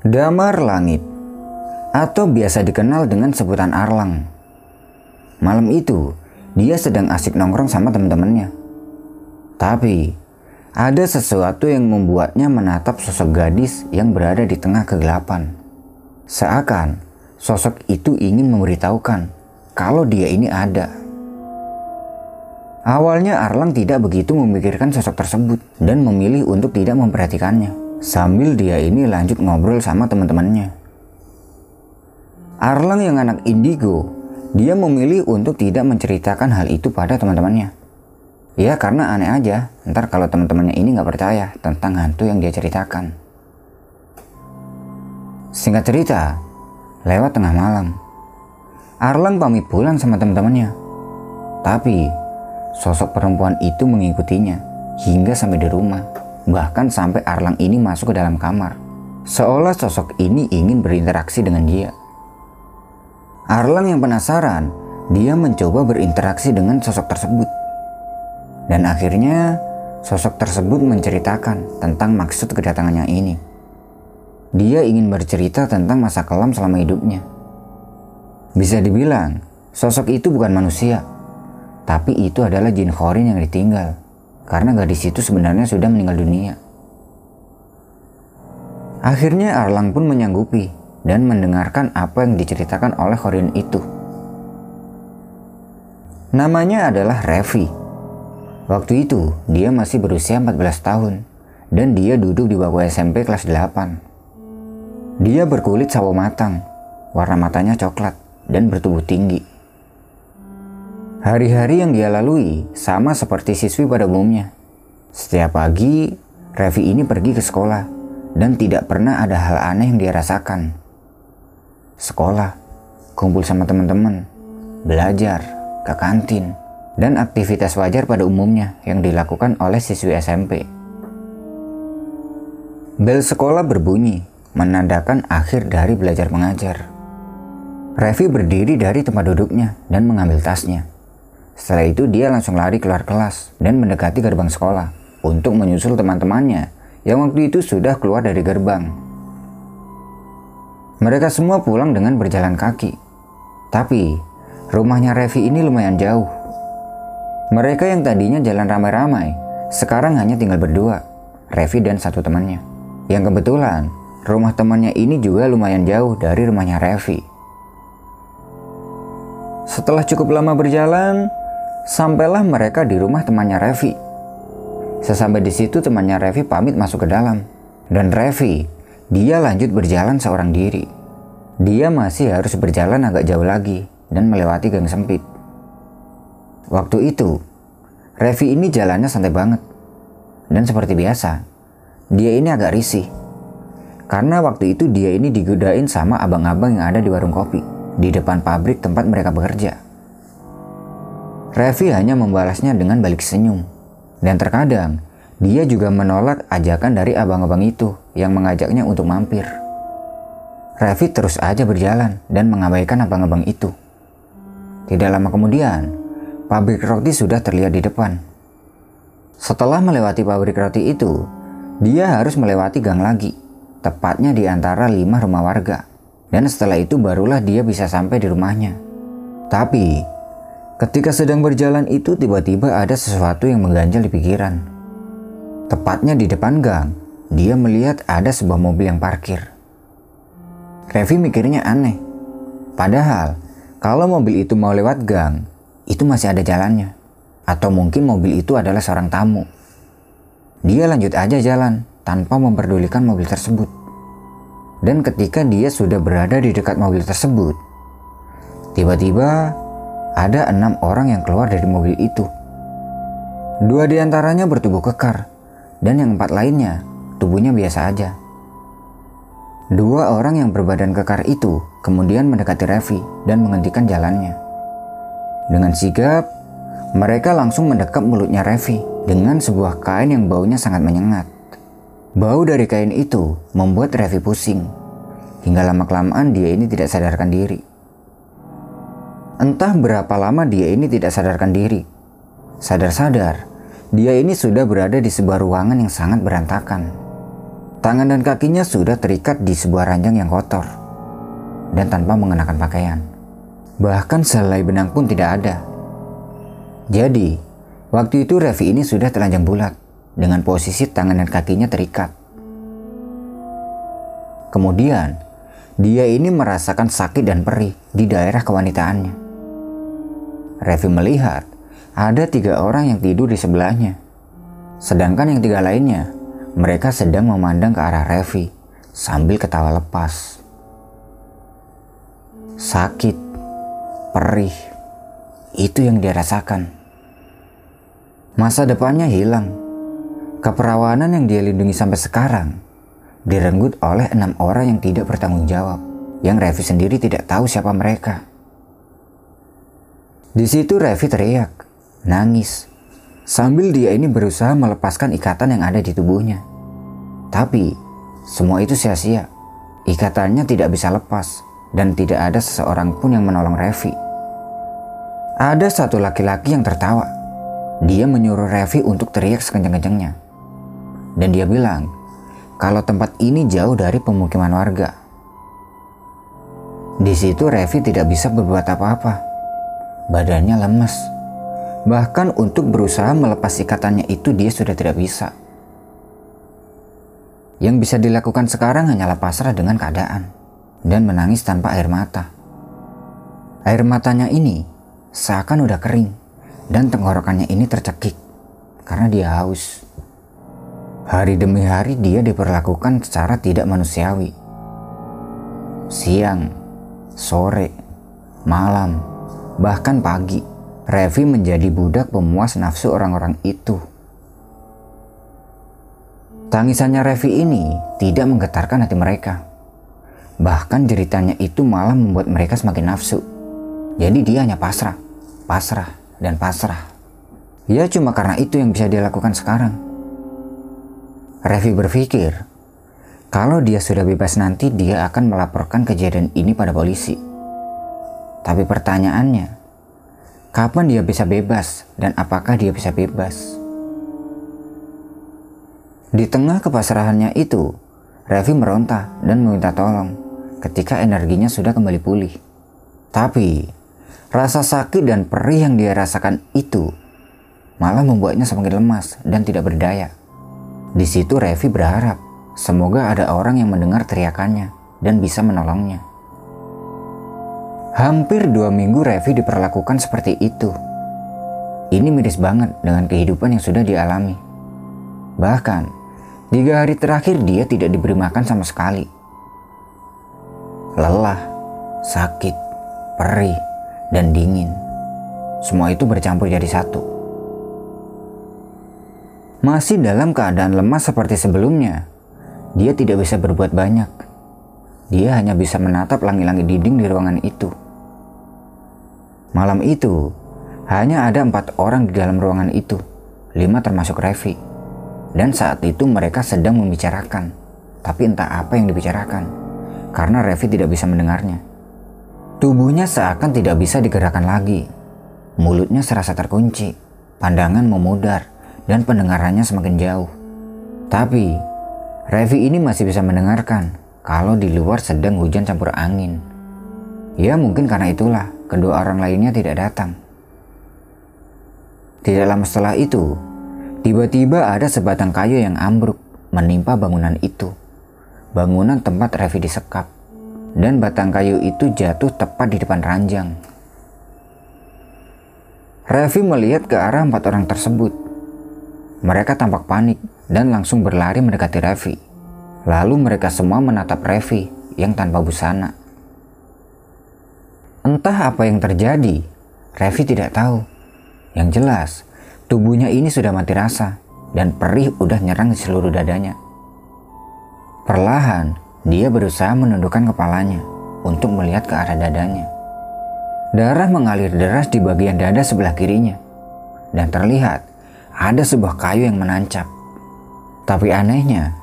Damar Langit atau biasa dikenal dengan sebutan Arlang. Malam itu, dia sedang asik nongkrong sama teman-temannya. Tapi, ada sesuatu yang membuatnya menatap sosok gadis yang berada di tengah kegelapan. Seakan sosok itu ingin memberitahukan kalau dia ini ada. Awalnya Arlang tidak begitu memikirkan sosok tersebut dan memilih untuk tidak memperhatikannya. Sambil dia ini lanjut ngobrol sama teman-temannya. Arlang yang anak indigo, dia memilih untuk tidak menceritakan hal itu pada teman-temannya. Ya karena aneh aja, ntar kalau teman-temannya ini nggak percaya tentang hantu yang dia ceritakan. Singkat cerita, lewat tengah malam, Arlang pamit pulang sama teman-temannya. Tapi, sosok perempuan itu mengikutinya hingga sampai di rumah bahkan sampai Arlang ini masuk ke dalam kamar. Seolah sosok ini ingin berinteraksi dengan dia. Arlang yang penasaran, dia mencoba berinteraksi dengan sosok tersebut. Dan akhirnya, sosok tersebut menceritakan tentang maksud kedatangannya ini. Dia ingin bercerita tentang masa kelam selama hidupnya. Bisa dibilang, sosok itu bukan manusia, tapi itu adalah jin khorin yang ditinggal karena gadis itu sebenarnya sudah meninggal dunia. Akhirnya Arlang pun menyanggupi dan mendengarkan apa yang diceritakan oleh Horin itu. Namanya adalah Revi. Waktu itu dia masih berusia 14 tahun dan dia duduk di bangku SMP kelas 8. Dia berkulit sawo matang, warna matanya coklat dan bertubuh tinggi. Hari-hari yang dia lalui sama seperti siswi pada umumnya. Setiap pagi, Revi ini pergi ke sekolah dan tidak pernah ada hal aneh yang dia rasakan. Sekolah, kumpul sama teman-teman, belajar, ke kantin, dan aktivitas wajar pada umumnya yang dilakukan oleh siswi SMP. Bel sekolah berbunyi, menandakan akhir dari belajar mengajar. Revi berdiri dari tempat duduknya dan mengambil tasnya. Setelah itu dia langsung lari keluar kelas dan mendekati gerbang sekolah untuk menyusul teman-temannya yang waktu itu sudah keluar dari gerbang. Mereka semua pulang dengan berjalan kaki. Tapi, rumahnya Revi ini lumayan jauh. Mereka yang tadinya jalan ramai-ramai, sekarang hanya tinggal berdua, Revi dan satu temannya. Yang kebetulan, rumah temannya ini juga lumayan jauh dari rumahnya Revi. Setelah cukup lama berjalan, Sampailah mereka di rumah temannya Revi. Sesampai di situ temannya Revi pamit masuk ke dalam. Dan Revi, dia lanjut berjalan seorang diri. Dia masih harus berjalan agak jauh lagi dan melewati gang sempit. Waktu itu, Revi ini jalannya santai banget. Dan seperti biasa, dia ini agak risih. Karena waktu itu dia ini digodain sama abang-abang yang ada di warung kopi di depan pabrik tempat mereka bekerja. Revi hanya membalasnya dengan balik senyum. Dan terkadang, dia juga menolak ajakan dari abang-abang itu yang mengajaknya untuk mampir. Revi terus aja berjalan dan mengabaikan abang-abang itu. Tidak lama kemudian, pabrik roti sudah terlihat di depan. Setelah melewati pabrik roti itu, dia harus melewati gang lagi, tepatnya di antara lima rumah warga. Dan setelah itu barulah dia bisa sampai di rumahnya. Tapi, Ketika sedang berjalan itu tiba-tiba ada sesuatu yang mengganjal di pikiran. Tepatnya di depan gang, dia melihat ada sebuah mobil yang parkir. Revi mikirnya aneh. Padahal, kalau mobil itu mau lewat gang, itu masih ada jalannya. Atau mungkin mobil itu adalah seorang tamu. Dia lanjut aja jalan tanpa memperdulikan mobil tersebut. Dan ketika dia sudah berada di dekat mobil tersebut, tiba-tiba ada enam orang yang keluar dari mobil itu. Dua di antaranya bertubuh kekar, dan yang empat lainnya tubuhnya biasa aja. Dua orang yang berbadan kekar itu kemudian mendekati Revi dan menghentikan jalannya. Dengan sigap, mereka langsung mendekap mulutnya Revi dengan sebuah kain yang baunya sangat menyengat. Bau dari kain itu membuat Revi pusing. Hingga lama-kelamaan dia ini tidak sadarkan diri. Entah berapa lama dia ini tidak sadarkan diri. Sadar-sadar, dia ini sudah berada di sebuah ruangan yang sangat berantakan. Tangan dan kakinya sudah terikat di sebuah ranjang yang kotor dan tanpa mengenakan pakaian. Bahkan selai benang pun tidak ada. Jadi, waktu itu Revi ini sudah telanjang bulat dengan posisi tangan dan kakinya terikat. Kemudian, dia ini merasakan sakit dan perih di daerah kewanitaannya. Revi melihat ada tiga orang yang tidur di sebelahnya. Sedangkan yang tiga lainnya mereka sedang memandang ke arah Revi sambil ketawa lepas. Sakit, perih, itu yang dia rasakan. Masa depannya hilang. Keperawanan yang dia lindungi sampai sekarang direnggut oleh enam orang yang tidak bertanggung jawab, yang Revi sendiri tidak tahu siapa mereka. Di situ Revi teriak, nangis, sambil dia ini berusaha melepaskan ikatan yang ada di tubuhnya. Tapi, semua itu sia-sia. Ikatannya tidak bisa lepas dan tidak ada seseorang pun yang menolong Revi. Ada satu laki-laki yang tertawa. Dia menyuruh Revi untuk teriak sekencang-kencangnya. Dan dia bilang, kalau tempat ini jauh dari pemukiman warga. Di situ Revi tidak bisa berbuat apa-apa. Badannya lemes Bahkan untuk berusaha melepas ikatannya itu dia sudah tidak bisa. Yang bisa dilakukan sekarang hanyalah pasrah dengan keadaan dan menangis tanpa air mata. Air matanya ini seakan udah kering dan tenggorokannya ini tercekik karena dia haus. Hari demi hari dia diperlakukan secara tidak manusiawi. Siang, sore, malam, bahkan pagi Revi menjadi budak pemuas nafsu orang-orang itu. Tangisannya Revi ini tidak menggetarkan hati mereka. Bahkan jeritannya itu malah membuat mereka semakin nafsu. Jadi dia hanya pasrah, pasrah, dan pasrah. Ya cuma karena itu yang bisa dia lakukan sekarang. Revi berpikir, kalau dia sudah bebas nanti dia akan melaporkan kejadian ini pada polisi. Tapi pertanyaannya, Kapan dia bisa bebas dan apakah dia bisa bebas? Di tengah kepasrahannya itu, Revi meronta dan meminta tolong ketika energinya sudah kembali pulih. Tapi, rasa sakit dan perih yang dia rasakan itu malah membuatnya semakin lemas dan tidak berdaya. Di situ Revi berharap semoga ada orang yang mendengar teriakannya dan bisa menolongnya. Hampir dua minggu Revi diperlakukan seperti itu. Ini miris banget dengan kehidupan yang sudah dialami. Bahkan, tiga hari terakhir dia tidak diberi makan sama sekali. Lelah, sakit, perih, dan dingin. Semua itu bercampur jadi satu. Masih dalam keadaan lemah seperti sebelumnya, dia tidak bisa berbuat banyak. Dia hanya bisa menatap langit-langit dinding di ruangan itu. Malam itu, hanya ada empat orang di dalam ruangan itu, lima termasuk Revi. Dan saat itu mereka sedang membicarakan, tapi entah apa yang dibicarakan, karena Revi tidak bisa mendengarnya. Tubuhnya seakan tidak bisa digerakkan lagi. Mulutnya serasa terkunci, pandangan memudar, dan pendengarannya semakin jauh. Tapi, Revi ini masih bisa mendengarkan kalau di luar sedang hujan campur angin. Ya mungkin karena itulah kedua orang lainnya tidak datang. Tidak lama setelah itu, tiba-tiba ada sebatang kayu yang ambruk menimpa bangunan itu. Bangunan tempat Revi disekap. Dan batang kayu itu jatuh tepat di depan ranjang. Revi melihat ke arah empat orang tersebut. Mereka tampak panik dan langsung berlari mendekati Revi. Lalu mereka semua menatap Revi yang tanpa busana. Entah apa yang terjadi, Revi tidak tahu. Yang jelas, tubuhnya ini sudah mati rasa dan perih udah nyerang di seluruh dadanya. Perlahan, dia berusaha menundukkan kepalanya untuk melihat ke arah dadanya. Darah mengalir deras di bagian dada sebelah kirinya dan terlihat ada sebuah kayu yang menancap. Tapi anehnya,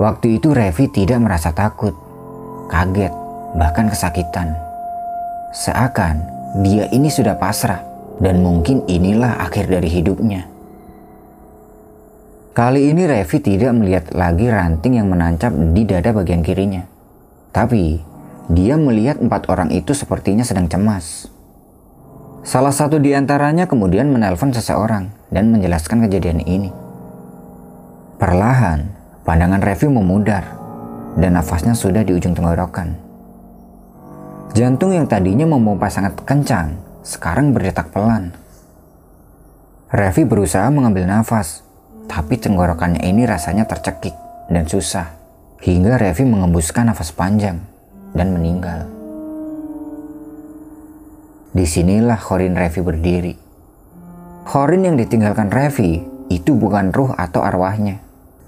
waktu itu Revi tidak merasa takut, kaget, bahkan kesakitan. Seakan dia ini sudah pasrah dan mungkin inilah akhir dari hidupnya. Kali ini Revi tidak melihat lagi ranting yang menancap di dada bagian kirinya. Tapi, dia melihat empat orang itu sepertinya sedang cemas. Salah satu di antaranya kemudian menelpon seseorang dan menjelaskan kejadian ini. Perlahan, pandangan Revi memudar dan nafasnya sudah di ujung tenggorokan. Jantung yang tadinya memompa sangat kencang, sekarang berdetak pelan. Revi berusaha mengambil nafas, tapi tenggorokannya ini rasanya tercekik dan susah. Hingga Revi mengembuskan nafas panjang dan meninggal. Di sinilah Horin Revi berdiri. Horin yang ditinggalkan Revi itu bukan ruh atau arwahnya.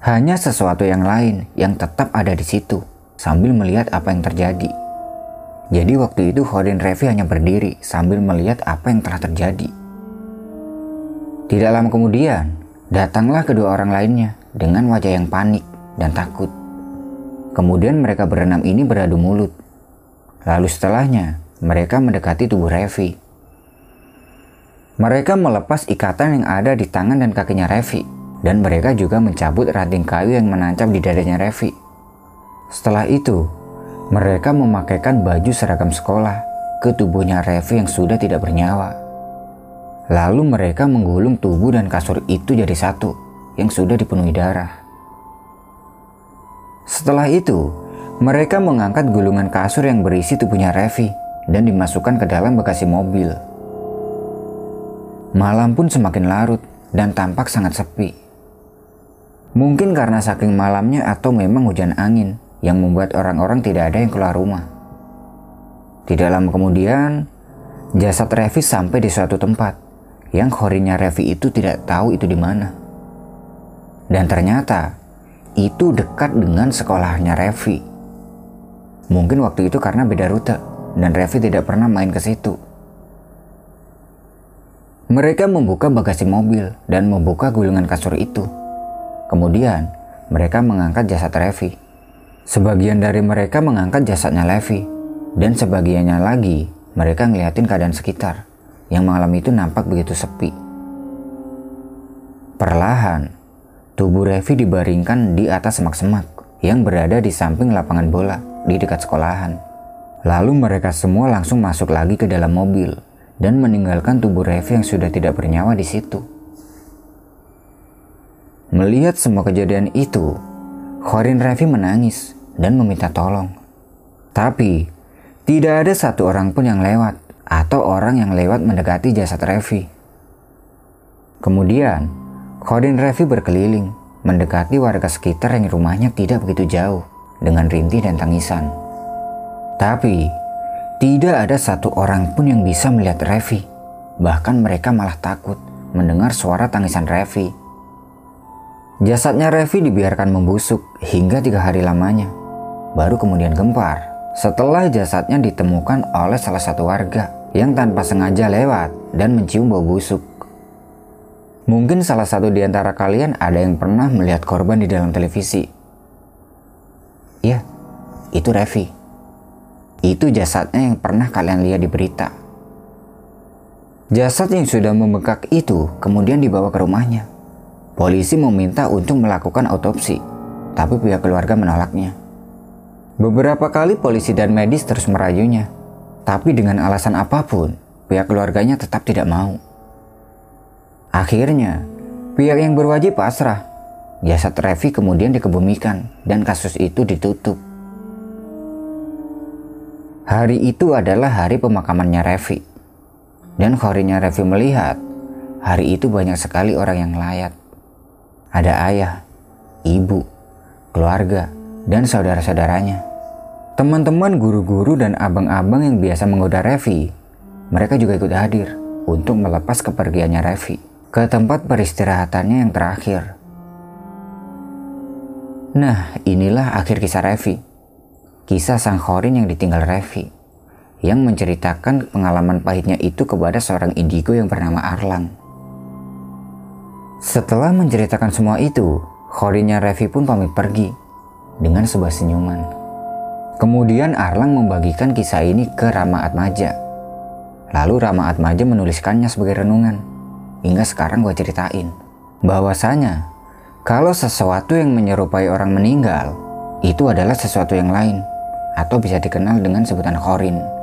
Hanya sesuatu yang lain yang tetap ada di situ sambil melihat apa yang terjadi. Jadi waktu itu Horin Revi hanya berdiri sambil melihat apa yang telah terjadi. Tidak lama kemudian, Datanglah kedua orang lainnya dengan wajah yang panik dan takut. Kemudian mereka berenam ini beradu mulut. Lalu setelahnya, mereka mendekati tubuh Revi. Mereka melepas ikatan yang ada di tangan dan kakinya Revi, dan mereka juga mencabut ranting kayu yang menancap di dadanya Revi. Setelah itu, mereka memakaikan baju seragam sekolah ke tubuhnya Revi yang sudah tidak bernyawa. Lalu mereka menggulung tubuh dan kasur itu jadi satu yang sudah dipenuhi darah. Setelah itu, mereka mengangkat gulungan kasur yang berisi tubuhnya Revi dan dimasukkan ke dalam bagasi mobil. Malam pun semakin larut dan tampak sangat sepi. Mungkin karena saking malamnya atau memang hujan angin yang membuat orang-orang tidak ada yang keluar rumah. Tidak lama kemudian, jasad Revi sampai di suatu tempat yang horinya Revi itu tidak tahu itu di mana. Dan ternyata itu dekat dengan sekolahnya Revi. Mungkin waktu itu karena beda rute dan Revi tidak pernah main ke situ. Mereka membuka bagasi mobil dan membuka gulungan kasur itu. Kemudian mereka mengangkat jasad Revi. Sebagian dari mereka mengangkat jasadnya Levi dan sebagiannya lagi mereka ngeliatin keadaan sekitar yang malam itu nampak begitu sepi. Perlahan, tubuh Revi dibaringkan di atas semak-semak yang berada di samping lapangan bola di dekat sekolahan. Lalu mereka semua langsung masuk lagi ke dalam mobil dan meninggalkan tubuh Revi yang sudah tidak bernyawa di situ. Melihat semua kejadian itu, Khorin Revi menangis dan meminta tolong. Tapi, tidak ada satu orang pun yang lewat atau orang yang lewat mendekati jasad Revi. Kemudian, Kodin Revi berkeliling, mendekati warga sekitar yang rumahnya tidak begitu jauh dengan rintih dan tangisan. Tapi, tidak ada satu orang pun yang bisa melihat Revi. Bahkan mereka malah takut mendengar suara tangisan Revi. Jasadnya Revi dibiarkan membusuk hingga tiga hari lamanya. Baru kemudian gempar setelah jasadnya ditemukan oleh salah satu warga yang tanpa sengaja lewat dan mencium bau busuk. Mungkin salah satu di antara kalian ada yang pernah melihat korban di dalam televisi. Ya, itu Revi. Itu jasadnya yang pernah kalian lihat di berita. Jasad yang sudah membengkak itu kemudian dibawa ke rumahnya. Polisi meminta untuk melakukan autopsi, tapi pihak keluarga menolaknya. Beberapa kali polisi dan medis terus merayunya, tapi dengan alasan apa pun, pihak keluarganya tetap tidak mau. Akhirnya, pihak yang berwajib pasrah. Jasad Revi kemudian dikebumikan dan kasus itu ditutup. Hari itu adalah hari pemakamannya Revi. Dan horinya Revi melihat, hari itu banyak sekali orang yang layat. Ada ayah, ibu, keluarga, dan saudara-saudaranya. Teman-teman guru-guru dan abang-abang yang biasa menggoda Revi, mereka juga ikut hadir untuk melepas kepergiannya Revi ke tempat peristirahatannya yang terakhir. Nah, inilah akhir kisah Revi. Kisah sang Khorin yang ditinggal Revi, yang menceritakan pengalaman pahitnya itu kepada seorang indigo yang bernama Arlang. Setelah menceritakan semua itu, Khorinnya Revi pun pamit pergi dengan sebuah senyuman. Kemudian Arlang membagikan kisah ini ke Rama Atmaja. Lalu Rama Atmaja menuliskannya sebagai renungan. Hingga sekarang gue ceritain. Bahwasanya kalau sesuatu yang menyerupai orang meninggal itu adalah sesuatu yang lain atau bisa dikenal dengan sebutan khorin.